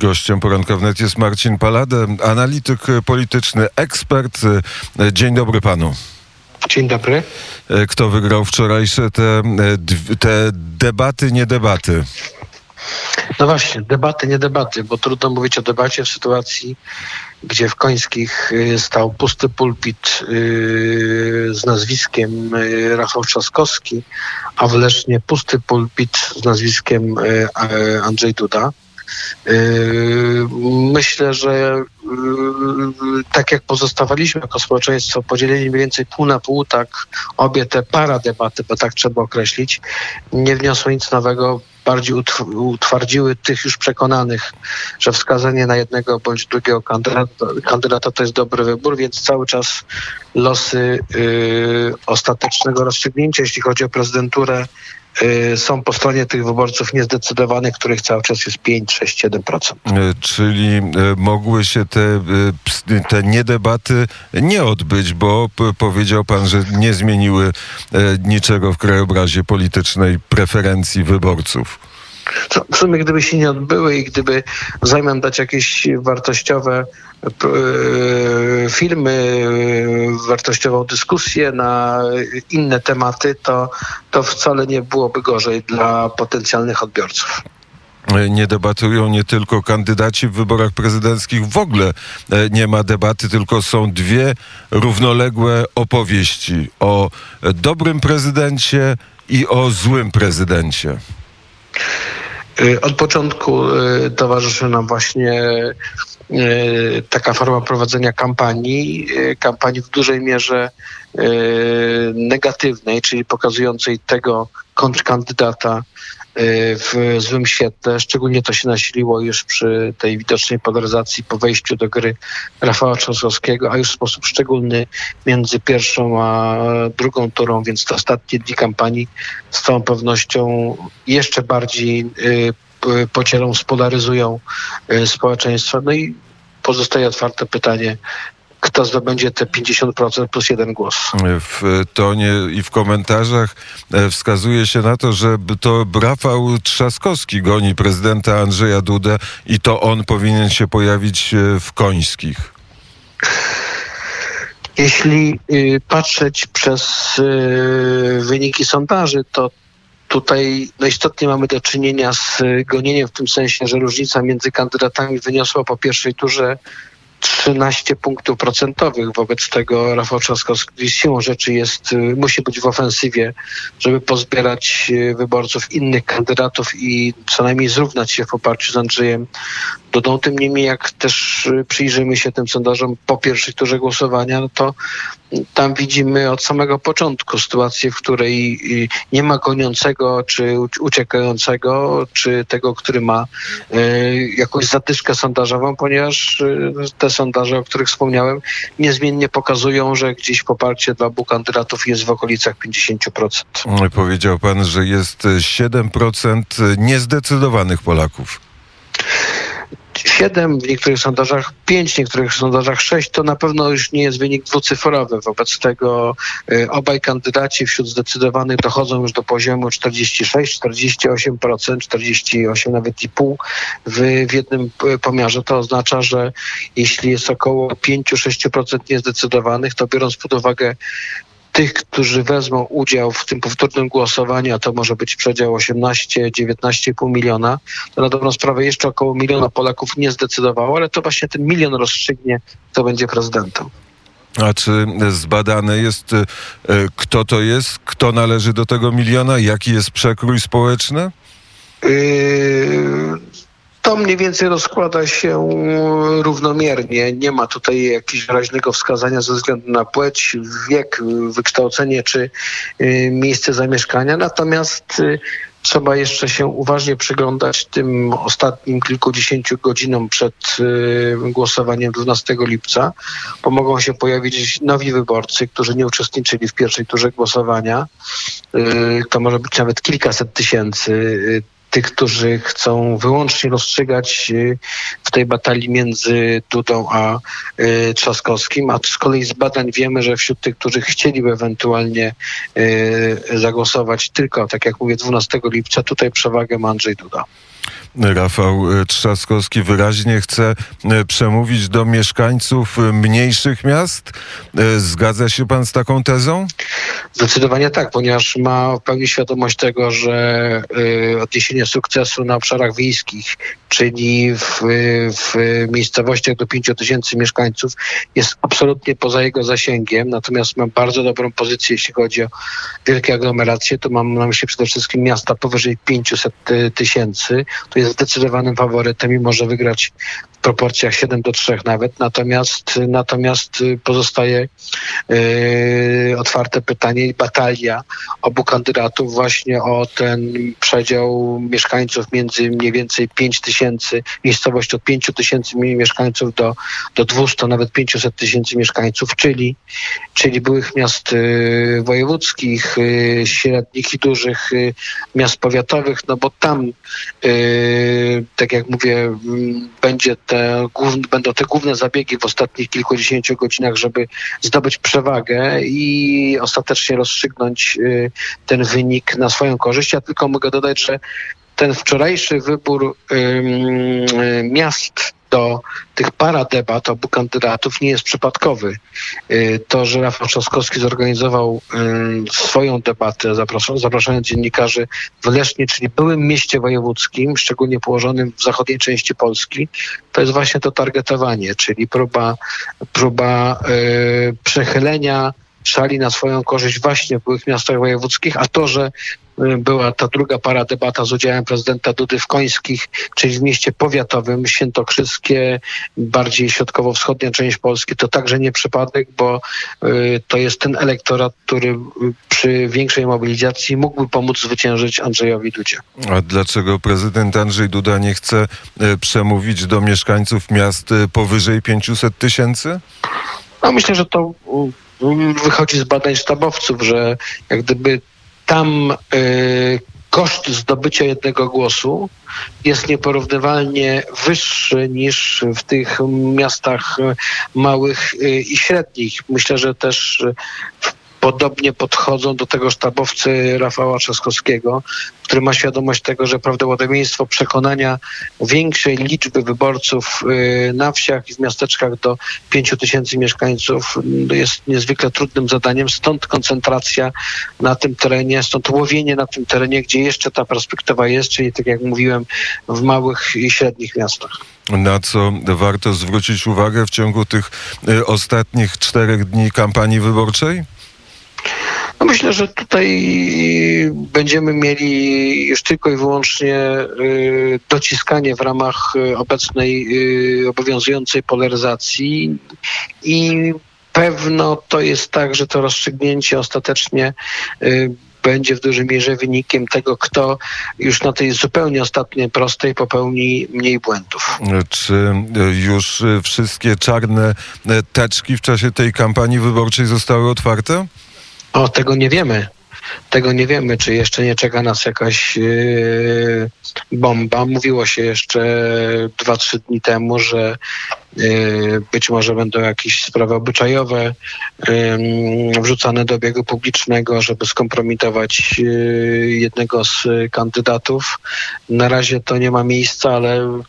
Gościem poranka wnet jest Marcin Palade, analityk polityczny, ekspert. Dzień dobry panu. Dzień dobry. Kto wygrał wczorajsze te, te debaty, nie debaty? No właśnie, debaty, nie debaty, bo trudno mówić o debacie w sytuacji, gdzie w Końskich y, stał pusty pulpit z nazwiskiem Rafał Trzaskowski, a w Lesznie pusty pulpit z nazwiskiem Andrzej Duda. Myślę, że tak jak pozostawaliśmy jako społeczeństwo podzieleni mniej więcej pół na pół, tak obie te para debaty, bo tak trzeba określić, nie wniosły nic nowego, bardziej utwardziły tych już przekonanych, że wskazanie na jednego bądź drugiego kandydata, kandydata to jest dobry wybór, więc cały czas losy yy, ostatecznego rozstrzygnięcia, jeśli chodzi o prezydenturę, są po stronie tych wyborców niezdecydowanych, których cały czas jest 5, 6, 7%. Czyli y, mogły się te, y, te niedebaty nie odbyć, bo powiedział pan, że nie zmieniły niczego w krajobrazie politycznej preferencji wyborców. W sumie gdyby się nie odbyły i gdyby zamian dać jakieś wartościowe e, filmy, wartościową dyskusję na inne tematy, to, to wcale nie byłoby gorzej dla potencjalnych odbiorców nie debatują nie tylko kandydaci w wyborach prezydenckich, w ogóle e, nie ma debaty, tylko są dwie równoległe opowieści o dobrym prezydencie i o złym prezydencie. Y, od początku y, towarzyszy nam właśnie y, taka forma prowadzenia kampanii, kampanii w dużej mierze negatywnej, czyli pokazującej tego kontrkandydata, w złym świetle. Szczególnie to się nasiliło już przy tej widocznej polaryzacji po wejściu do gry Rafała Trzaskowskiego, a już w sposób szczególny między pierwszą a drugą turą, więc te ostatnie dni kampanii z całą pewnością jeszcze bardziej y, pocielą, spolaryzują y, społeczeństwo. No i pozostaje otwarte pytanie, kto zdobędzie te 50% plus jeden głos. W tonie i w komentarzach e, wskazuje się na to, że to Rafał Trzaskowski goni prezydenta Andrzeja Dudę i to on powinien się pojawić e, w Końskich. Jeśli y, patrzeć przez y, wyniki sondaży, to tutaj no istotnie mamy do czynienia z gonieniem w tym sensie, że różnica między kandydatami wyniosła po pierwszej turze 13 punktów procentowych. Wobec tego Rafał Trzaskowski siłą rzeczy jest, y, musi być w ofensywie, żeby pozbierać y, wyborców innych kandydatów i co najmniej zrównać się w oparciu z Andrzejem Dudą. Tym niemniej jak też y, przyjrzymy się tym sondażom po pierwszej turze głosowania, no to tam widzimy od samego początku sytuację, w której nie ma goniącego czy uciekającego, czy tego, który ma jakąś zadyszkę sondażową, ponieważ te sondaże, o których wspomniałem, niezmiennie pokazują, że gdzieś poparcie dla obu kandydatów jest w okolicach 50%. Powiedział pan, że jest 7% niezdecydowanych Polaków. 7, w niektórych sondażach 5, w niektórych sondażach 6, to na pewno już nie jest wynik dwucyfrowy. Wobec tego y, obaj kandydaci wśród zdecydowanych dochodzą już do poziomu 46, 48%, 48 nawet i pół w, w jednym y, pomiarze. To oznacza, że jeśli jest około 5-6% niezdecydowanych, to biorąc pod uwagę tych, którzy wezmą udział w tym powtórnym głosowaniu, a to może być przedział 18-19,5 miliona, to na dobrą sprawę jeszcze około miliona Polaków nie zdecydowało, ale to właśnie ten milion rozstrzygnie, kto będzie prezydentem. A czy zbadane jest, e, kto to jest, kto należy do tego miliona, jaki jest przekrój społeczny? Yy to mniej więcej rozkłada się równomiernie. Nie ma tutaj jakiegoś wyraźnego wskazania ze względu na płeć, wiek, wykształcenie czy y, miejsce zamieszkania. Natomiast y, trzeba jeszcze się uważnie przyglądać tym ostatnim kilkudziesięciu godzinom przed y, głosowaniem 12 lipca, bo mogą się pojawić nowi wyborcy, którzy nie uczestniczyli w pierwszej turze głosowania. To może być nawet kilkaset tysięcy tych, którzy chcą wyłącznie rozstrzygać y, w tej batalii między Dudą a y, Trzaskowskim, a z kolei z badań wiemy, że wśród tych, którzy chcieliby ewentualnie y, zagłosować tylko, tak jak mówię, 12 lipca, tutaj przewagę ma Andrzej Duda. Rafał Trzaskowski wyraźnie chce przemówić do mieszkańców mniejszych miast. Zgadza się pan z taką tezą? Zdecydowanie tak, ponieważ ma w pełni świadomość tego, że odniesienie sukcesu na obszarach wiejskich, czyli w, w miejscowościach do 5 tysięcy mieszkańców, jest absolutnie poza jego zasięgiem. Natomiast ma bardzo dobrą pozycję, jeśli chodzi o wielkie aglomeracje. To mam na myśli przede wszystkim miasta powyżej 500 tysięcy. To jest zdecydowanym faworytem i może wygrać proporcjach 7 do 3 nawet. Natomiast, natomiast pozostaje yy, otwarte pytanie i batalia obu kandydatów właśnie o ten przedział mieszkańców między mniej więcej 5 tysięcy, miejscowość od 5 tysięcy mieszkańców do, do 200, nawet 500 tysięcy mieszkańców, czyli, czyli byłych miast y, wojewódzkich, y, średnich i dużych y, miast powiatowych, no bo tam, y, tak jak mówię, będzie te, główne, będą te główne zabiegi w ostatnich kilkudziesięciu godzinach, żeby zdobyć przewagę i ostatecznie rozstrzygnąć y, ten wynik na swoją korzyść. Ja tylko mogę dodać, że ten wczorajszy wybór miast do tych para debat obu kandydatów nie jest przypadkowy. Y, to, że Rafał Trzaskowski zorganizował y, swoją debatę, zapraszając dziennikarzy w Lesznie, czyli byłym mieście wojewódzkim, szczególnie położonym w zachodniej części Polski, to jest właśnie to targetowanie, czyli próba, próba przechylenia szali na swoją korzyść właśnie w byłych miastach wojewódzkich, a to, że y, była ta druga para debata z udziałem prezydenta Dudy w Końskich, czyli w mieście powiatowym, Świętokrzyskie, bardziej środkowo-wschodnia część Polski, to także nie przypadek, bo y, to jest ten elektorat, który y, przy większej mobilizacji mógłby pomóc zwyciężyć Andrzejowi Dudzie. A dlaczego prezydent Andrzej Duda nie chce przemówić do mieszkańców miast powyżej 500 tysięcy? No myślę, że to wychodzi z badań sztabowców, że jak gdyby tam y, koszt zdobycia jednego głosu jest nieporównywalnie wyższy niż w tych miastach małych y, i średnich. Myślę, że też w podobnie podchodzą do tego sztabowcy Rafała Trzaskowskiego, który ma świadomość tego, że prawdopodobieństwo przekonania większej liczby wyborców y, na wsiach i w miasteczkach do 5 tysięcy mieszkańców y, jest niezwykle trudnym zadaniem, stąd koncentracja na tym terenie, stąd łowienie na tym terenie, gdzie jeszcze ta perspektywa jest, czyli tak jak mówiłem, w małych i średnich miastach na co warto zwrócić uwagę w ciągu tych y, ostatnich czterech dni kampanii wyborczej? No myślę, że tutaj będziemy mieli już tylko i wyłącznie y, dociskanie w ramach y, obecnej y, obowiązującej polaryzacji i pewno to jest tak, że to rozstrzygnięcie ostatecznie będzie w dużej mierze wynikiem tego, kto już na tej zupełnie ostatniej prostej popełni mniej błędów. Czy już wszystkie czarne teczki w czasie tej kampanii wyborczej zostały otwarte? O, tego nie wiemy. Tego nie wiemy, czy jeszcze nie czeka nas jakaś yy, bomba. Mówiło się jeszcze 2-3 dni temu, że być może będą jakieś sprawy obyczajowe wrzucane do obiegu publicznego, żeby skompromitować yy, jednego z kandydatów. Na razie to nie ma miejsca, ale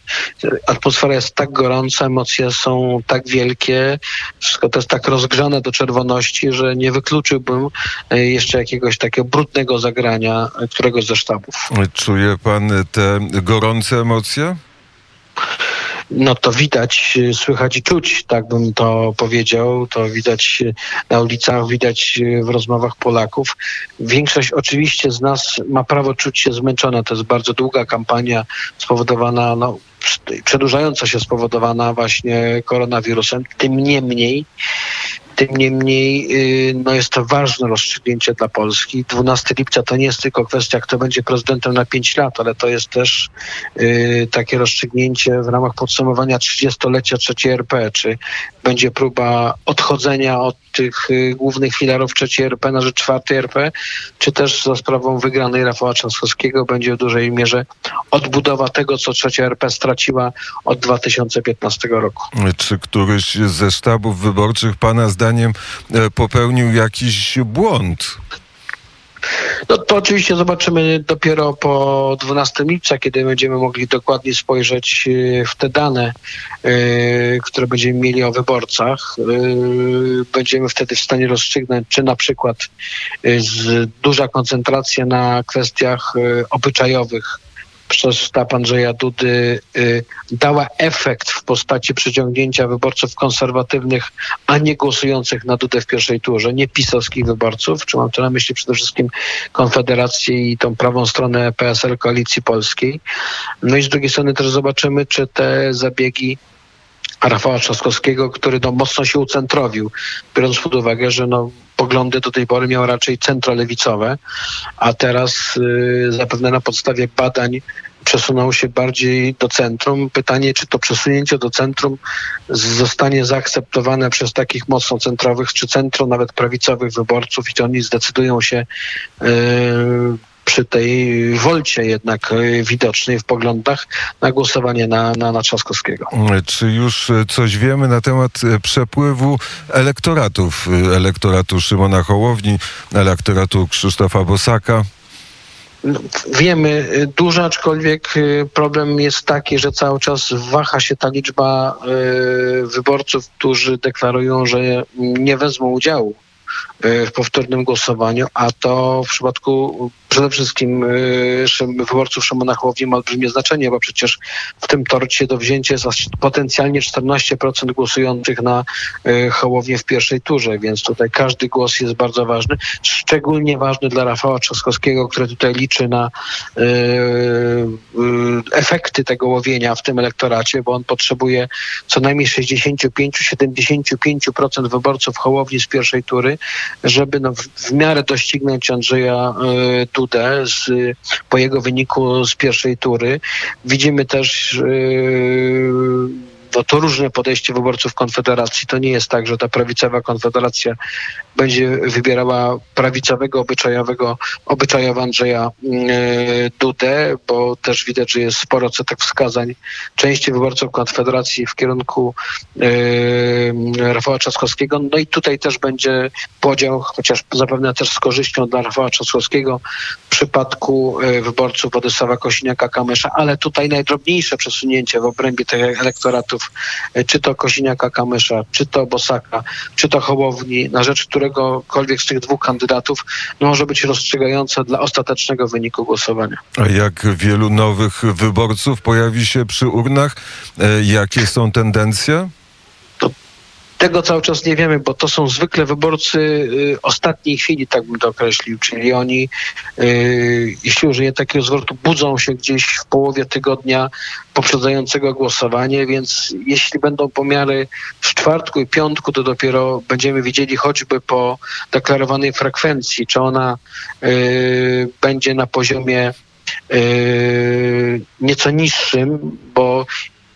atmosfera jest tak gorąca, emocje są tak wielkie, wszystko to jest tak rozgrzane do czerwoności, że nie wykluczyłbym yy, jeszcze jakiegoś takiego brudnego zagrania któregoś ze sztabów. Czuje pan te gorące emocje? No to widać, słychać i czuć, tak bym to powiedział. To widać na ulicach, widać w rozmowach Polaków. Większość oczywiście z nas ma prawo czuć się zmęczona. To jest bardzo długa kampania spowodowana, no, przedłużająca się spowodowana właśnie koronawirusem. Tym niemniej tym niemniej y, no jest to ważne rozstrzygnięcie dla Polski. 12 lipca to nie jest tylko kwestia, kto będzie prezydentem na 5 lat, ale to jest też y, takie rozstrzygnięcie w ramach podsumowania 30-lecia III RP. Czy będzie próba odchodzenia od tych y, głównych filarów III RP na rzecz czwartej RP, czy też za sprawą wygranej Rafała Trzaskowskiego będzie w dużej mierze odbudowa tego, co trzecia RP straciła od 2015 roku. Czy któryś ze sztabów wyborczych Pana zdaniem e, popełnił jakiś błąd? No to oczywiście zobaczymy dopiero po 12 lipca, kiedy będziemy mogli dokładnie spojrzeć y, w te dane, y, które będziemy mieli o wyborcach. Będziemy wtedy w stanie rozstrzygnąć, czy na przykład duża koncentracja na kwestiach obyczajowych przez sztab Andrzeja Dudy y, dała efekt w postaci przyciągnięcia wyborców konserwatywnych, a nie głosujących na Dudę w pierwszej turze, nie pisowskich wyborców, czy mam tu na myśli przede wszystkim Konfederację i tą prawą stronę PSL Koalicji Polskiej. No i z drugiej strony też zobaczymy, czy te zabiegi Rafała Trzaskowskiego, który no, mocno się ucentrowił, biorąc pod uwagę, że no, poglądy do tej pory miał raczej centrolewicowe, a teraz y, zapewne na podstawie badań przesunął się bardziej do centrum. Pytanie, czy to przesunięcie do centrum zostanie zaakceptowane przez takich mocno centrowych, czy centro nawet prawicowych wyborców i to oni zdecydują się y, przy tej wolcie jednak e, widocznej w poglądach na głosowanie na, na, na Trzaskowskiego. Czy już e, coś wiemy na temat e, przepływu elektoratów? Elektoratu Szymona Hołowni, elektoratu Krzysztofa Bosaka? No, wiemy dużo, aczkolwiek problem jest taki, że cały czas waha się ta liczba wyborców, którzy deklarują, że nie wezmą udziału w powtórnym głosowaniu, a to w przypadku przede wszystkim y, wyborców Szymona Hołowni ma olbrzymie znaczenie, bo przecież w tym torcie do wzięcia jest potencjalnie 14% głosujących na y, Hołownię w pierwszej turze, więc tutaj każdy głos jest bardzo ważny. Szczególnie ważny dla Rafała Trzaskowskiego, który tutaj liczy na efekty tego łowienia w tym elektoracie, bo on potrzebuje co najmniej 65-75% wyborców Hołowni z pierwszej tury, żeby no, w miarę doścignąć Andrzeja Dudę z, po jego wyniku z pierwszej tury. Widzimy też no to różne podejście wyborców Konfederacji. To nie jest tak, że ta prawicowa Konfederacja będzie wybierała prawicowego, obyczajowego, obyczajowo Andrzeja mm, Dudę, bo też widać, że jest sporo tak wskazań części wyborców Konfederacji w kierunku yy, Rafała Trzaskowskiego. No i tutaj też będzie podział, chociaż zapewne też z korzyścią dla Rafała Trzaskowskiego w przypadku yy, wyborców Władysława Kosiniaka-Kamysza, ale tutaj najdrobniejsze przesunięcie w obrębie tych elektoratów, yy, czy to Kosiniaka-Kamysza, czy to Bosaka, czy to Hołowni, na rzecz któregokolwiek z tych dwóch kandydatów może być rozstrzygające dla ostatecznego wyniku głosowania. A jak wielu nowych wyborców pojawi się przy urnach? E, jakie są tendencje? Tego cały czas nie wiemy, bo to są zwykle wyborcy y, ostatniej chwili, tak bym to określił, czyli oni, y, jeśli użyję takiego zwrotu, budzą się gdzieś w połowie tygodnia poprzedzającego głosowanie, więc jeśli będą pomiary w czwartku i piątku, to dopiero będziemy widzieli choćby po deklarowanej frekwencji, czy ona y, będzie na poziomie nieco niższym, bo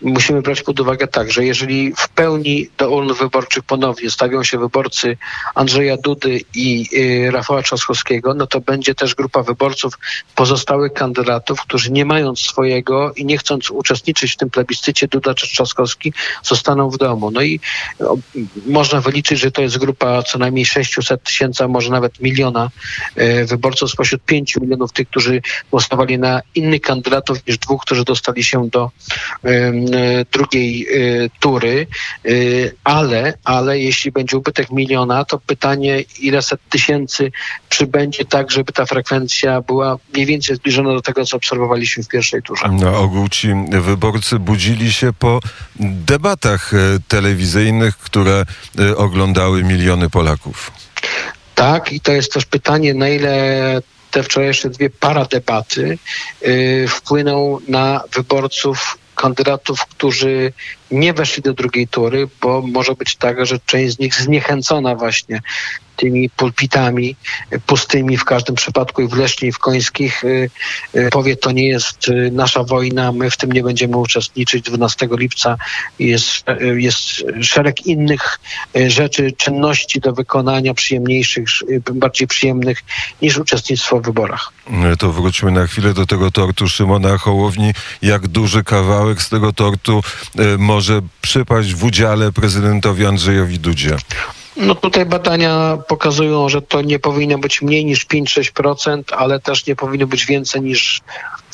musimy brać pod uwagę tak, że jeżeli w pełni do urn wyborczych ponownie stawią się wyborcy Andrzeja Dudy i y, Rafała Trzaskowskiego, no to będzie też grupa wyborców pozostałych kandydatów, którzy nie mając swojego i nie chcąc uczestniczyć w tym plebiscycie Duda czy Trzaskowski, zostaną w domu. No i o, można wyliczyć, że to jest grupa co najmniej 600 tysięcy, a może nawet miliona y, wyborców spośród 5 milionów tych, którzy głosowali na innych kandydatów niż dwóch, którzy dostali się do y, drugiej e, tury, e, ale, ale jeśli będzie ubytek miliona, to pytanie, ile set tysięcy przybędzie tak, żeby ta frekwencja była mniej więcej zbliżona do tego, co obserwowaliśmy w pierwszej turze. Na ogół ci wyborcy budzili się po debatach telewizyjnych, które oglądały miliony Polaków. Tak, i to jest też pytanie, na ile te wczorajsze dwie paradebaty yy, wpłyną na wyborców kandydatów, którzy nie weszli do drugiej tury, bo może być tak, że część z nich zniechęcona właśnie tymi pulpitami pustymi w każdym przypadku i w Lesznie i w Końskich y, y, powie, to nie jest y, nasza wojna, my w tym nie będziemy uczestniczyć. 12 lipca jest, jest szereg innych rzeczy, czynności do wykonania przyjemniejszych, bardziej przyjemnych niż uczestnictwo w wyborach. To wróćmy na chwilę do tego tortu Szymona Hołowni. Jak duży kawałek z tego tortu może przypaść w udziale prezydentowi Andrzejowi Dudzie? No tutaj badania pokazują, że to nie powinno być mniej niż 5-6%, ale też nie powinno być więcej niż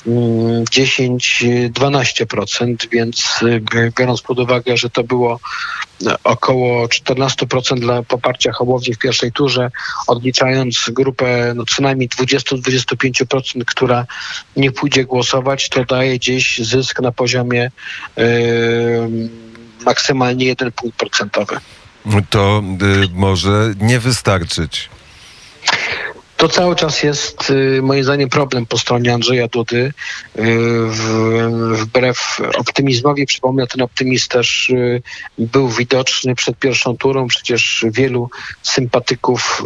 10-12%, więc biorąc pod uwagę, że to było około 14% dla poparcia Hołowni w pierwszej turze, odliczając grupę no, co najmniej 20-25%, która nie pójdzie głosować, to daje gdzieś zysk na poziomie yy, maksymalnie 1 punkt procentowy. To y, może nie wystarczyć. To cały czas jest y, moim zdaniem problem po stronie Andrzeja Dudy. Y, wbrew optymizmowi, przypomnę, ten optymizm też y, był widoczny przed pierwszą turą. Przecież wielu sympatyków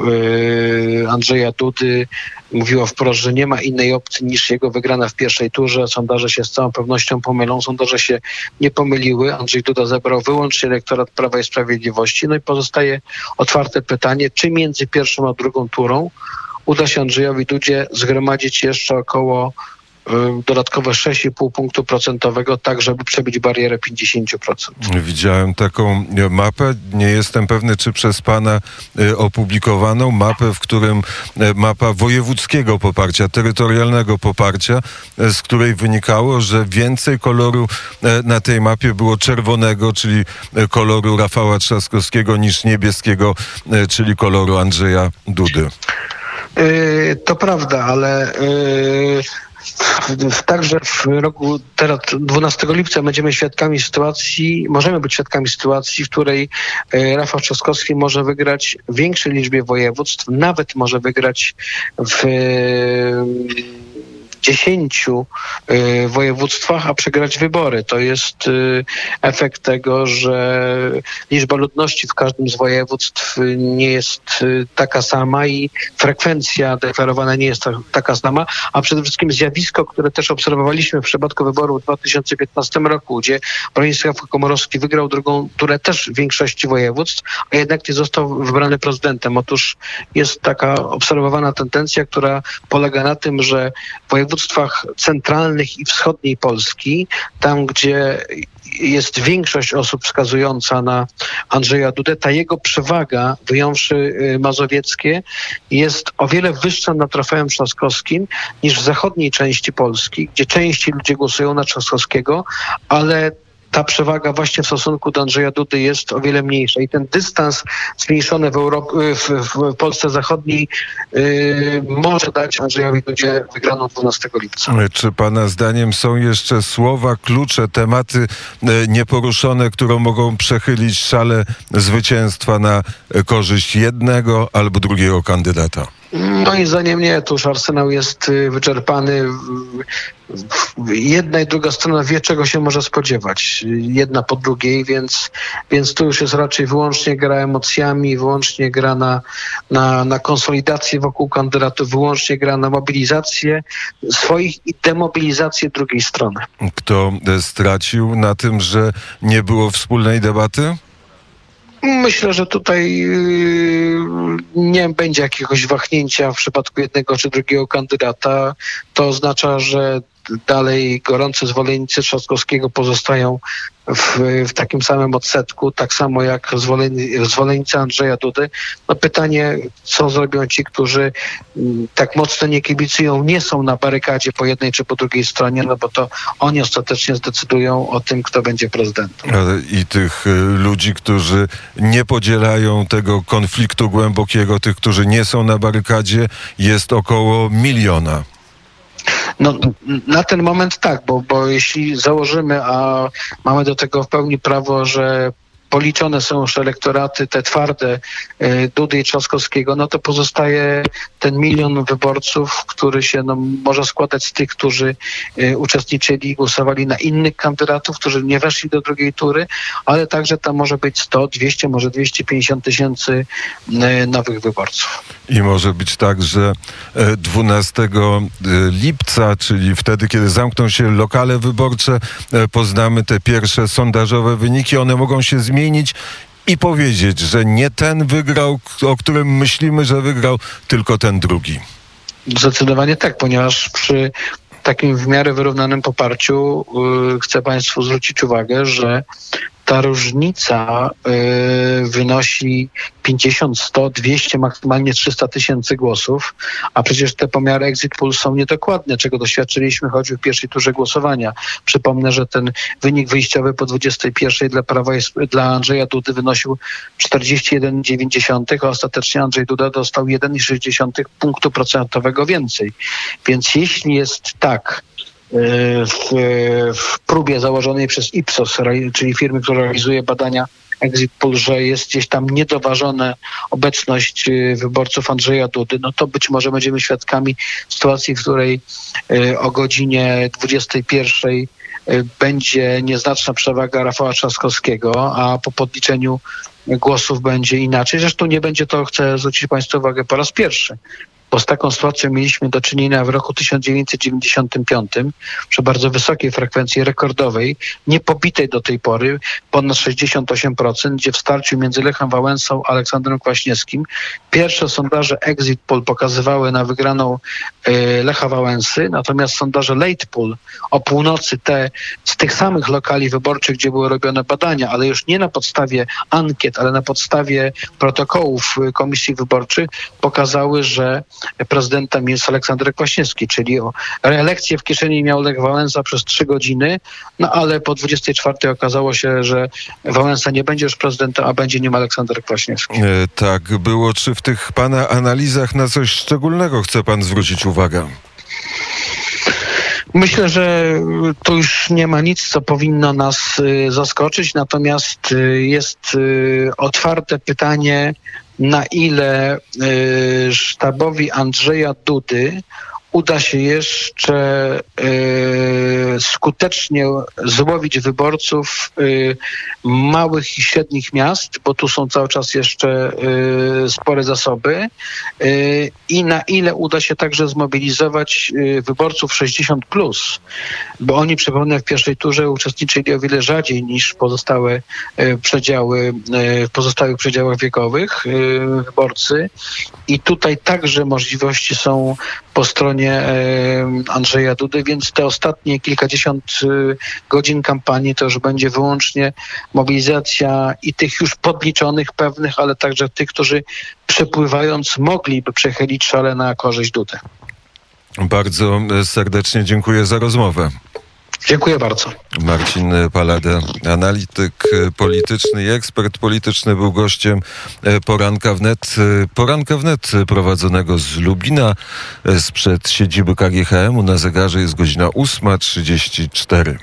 Andrzeja Dudy mówiło wprost, że nie ma innej opcji niż jego wygrana w pierwszej turze. Sondaże się z całą pewnością pomylą. Sondaże się nie pomyliły. Andrzej Duda zebrał wyłącznie elektorat Prawa i Sprawiedliwości. No i pozostaje otwarte pytanie, czy między pierwszą a drugą turą uda się Andrzejowi Dudzie zgromadzić jeszcze około y, dodatkowe 6,5 punktu procentowego, tak żeby przebić barierę 50%. Widziałem taką mapę, nie jestem pewny, czy przez pana y, opublikowaną, mapę, w którym y, mapa wojewódzkiego poparcia, terytorialnego poparcia, z której wynikało, że więcej koloru na tej mapie było czerwonego, czyli koloru Rafała Trzaskowskiego, niż niebieskiego, czyli koloru Andrzeja Dudy. Yy, to prawda, ale yy, także w roku teraz 12 lipca będziemy świadkami sytuacji, możemy być świadkami sytuacji, w której yy, Rafał Trzaskowski może wygrać w większej liczbie województw, nawet może wygrać w dziesięciu y, województwach, a przegrać wybory. To jest y, efekt tego, że liczba ludności w każdym z województw nie jest y, taka sama i frekwencja deklarowana nie jest taka sama, a przede wszystkim zjawisko, które też obserwowaliśmy w przypadku wyborów w 2015 roku, gdzie Bronisław Komorowski wygrał drugą turę też w większości województw, a jednak nie został wybrany prezydentem. Otóż jest taka obserwowana tendencja, która polega na tym, że województwo województwach centralnych i wschodniej Polski, tam gdzie jest większość osób wskazująca na Andrzeja Dudę, ta jego przewaga, wyjąwszy y, mazowieckie, jest o wiele wyższa nad Rafałem Trzaskowskim niż w zachodniej części Polski, gdzie częściej ludzie głosują na Trzaskowskiego, ale ta przewaga właśnie w stosunku do Andrzeja Dudy jest o wiele mniejsza i ten dystans zmniejszony w, w, w Polsce Zachodniej yy, może dać Andrzejowi Dudzie wygraną 12 lipca. Czy Pana zdaniem są jeszcze słowa, klucze, tematy yy, nieporuszone, które mogą przechylić szale zwycięstwa na korzyść jednego albo drugiego kandydata? Moim zdaniem nie, tu już arsenał jest y, wyczerpany. Jedna i druga strona wie, czego się może spodziewać, jedna po drugiej, więc, więc tu już jest raczej wyłącznie gra emocjami, wyłącznie gra na, na, na konsolidację wokół kandydatów, wyłącznie gra na mobilizację swoich i demobilizację drugiej strony. Kto stracił na tym, że nie było wspólnej debaty? Myślę, że tutaj yy, nie będzie jakiegoś wahnięcia w przypadku jednego czy drugiego kandydata. To oznacza, że dalej gorący zwolennicy Trzaskowskiego pozostają w, w, takim samym odsetku, tak samo jak zwolennicy Andrzeja Dudy. No pytanie, co zrobią ci, którzy mm, tak mocno nie kibicują, nie są na barykadzie po jednej czy po drugiej stronie, no bo to oni ostatecznie zdecydują o tym, kto będzie prezydentem. I tych y, ludzi, którzy nie podzielają tego konfliktu głębokiego, tych, którzy nie są na barykadzie, jest około miliona. No, na ten moment tak, bo, bo jeśli założymy, a mamy do tego w pełni prawo, że policzone są już elektoraty, te twarde e, Dudy i Trzaskowskiego, no to pozostaje ten milion wyborców, który się no, może składać z tych, którzy e, uczestniczyli i głosowali na innych kandydatów, którzy nie weszli do drugiej tury, ale także tam może być 100, 200, może 250 tysięcy e, nowych wyborców. I może być tak, że 12 lipca, czyli wtedy, kiedy zamkną się lokale wyborcze, poznamy te pierwsze sondażowe wyniki. One mogą się zmienić zmienić i powiedzieć, że nie ten wygrał, o którym myślimy, że wygrał, tylko ten drugi. Zdecydowanie tak, ponieważ przy takim w miarę wyrównanym poparciu yy, chcę Państwu zwrócić uwagę, że ta różnica y, wynosi 50, 100, 200, maksymalnie 300 tysięcy głosów, a przecież te pomiary exit poll są niedokładne, czego doświadczyliśmy choćby w pierwszej turze głosowania. Przypomnę, że ten wynik wyjściowy po 21 dla Prawa dla Andrzeja Dudy wynosił 41,9, a ostatecznie Andrzej Duda dostał 1,6 punktu procentowego więcej. Więc jeśli jest tak, w, w próbie założonej przez Ipsos, czyli firmy, która realizuje badania exit poll, że jest gdzieś tam niedoważona obecność y, wyborców Andrzeja Dudy, no to być może będziemy świadkami sytuacji, w której y, o godzinie 21 y, będzie nieznaczna przewaga Rafała Trzaskowskiego, a po podliczeniu głosów będzie inaczej. Zresztą nie będzie to, chcę zwrócić Państwu uwagę, po raz pierwszy bo z taką sytuacją mieliśmy do czynienia w roku 1995 przy bardzo wysokiej frekwencji rekordowej, niepobitej do tej pory, ponad 68%, gdzie w starciu między Lechem Wałęsą a Aleksandrem Kwaśniewskim pierwsze sondaże exit poll pokazywały na wygraną y, Lecha Wałęsy, natomiast sondaże late poll o północy te z tych samych lokali wyborczych, gdzie były robione badania, ale już nie na podstawie ankiet, ale na podstawie protokołów y, komisji wyborczych pokazały, że prezydentem jest Aleksander Kwaśniewski, czyli o reelekcję w kieszeni miał Lech Wałęsa przez trzy godziny, no ale po 24 okazało się, że Wałęsa nie będzie już prezydentem, a będzie nim Aleksander Kwaśniewski. E, tak było. Czy w tych pana analizach na coś szczególnego chce pan zwrócić uwagę? Myślę, że tu już nie ma nic, co powinno nas y, zaskoczyć, natomiast y, jest y, otwarte pytanie, na ile sztabowi Andrzeja Dudy uda się jeszcze y, skutecznie złowić wyborców y, małych i średnich miast, bo tu są cały czas jeszcze y, spore zasoby. I na ile uda się także zmobilizować wyborców 60 plus, bo oni przypomnę w pierwszej turze uczestniczyli o wiele rzadziej niż pozostałe przedziały w pozostałych przedziałach wiekowych wyborcy. I tutaj także możliwości są po stronie Andrzeja Dudy, więc te ostatnie kilkadziesiąt y, godzin kampanii to już będzie wyłącznie mobilizacja i tych już podliczonych pewnych, ale także tych, którzy przepływając mogliby przechylić szale na korzyść Dudy. Bardzo serdecznie dziękuję za rozmowę. Dziękuję bardzo. Marcin Palada, analityk polityczny i ekspert polityczny, był gościem Poranka Wnet. Poranka Wnet prowadzonego z Lublina sprzed siedziby KGHM-u. Na zegarze jest godzina 8.34.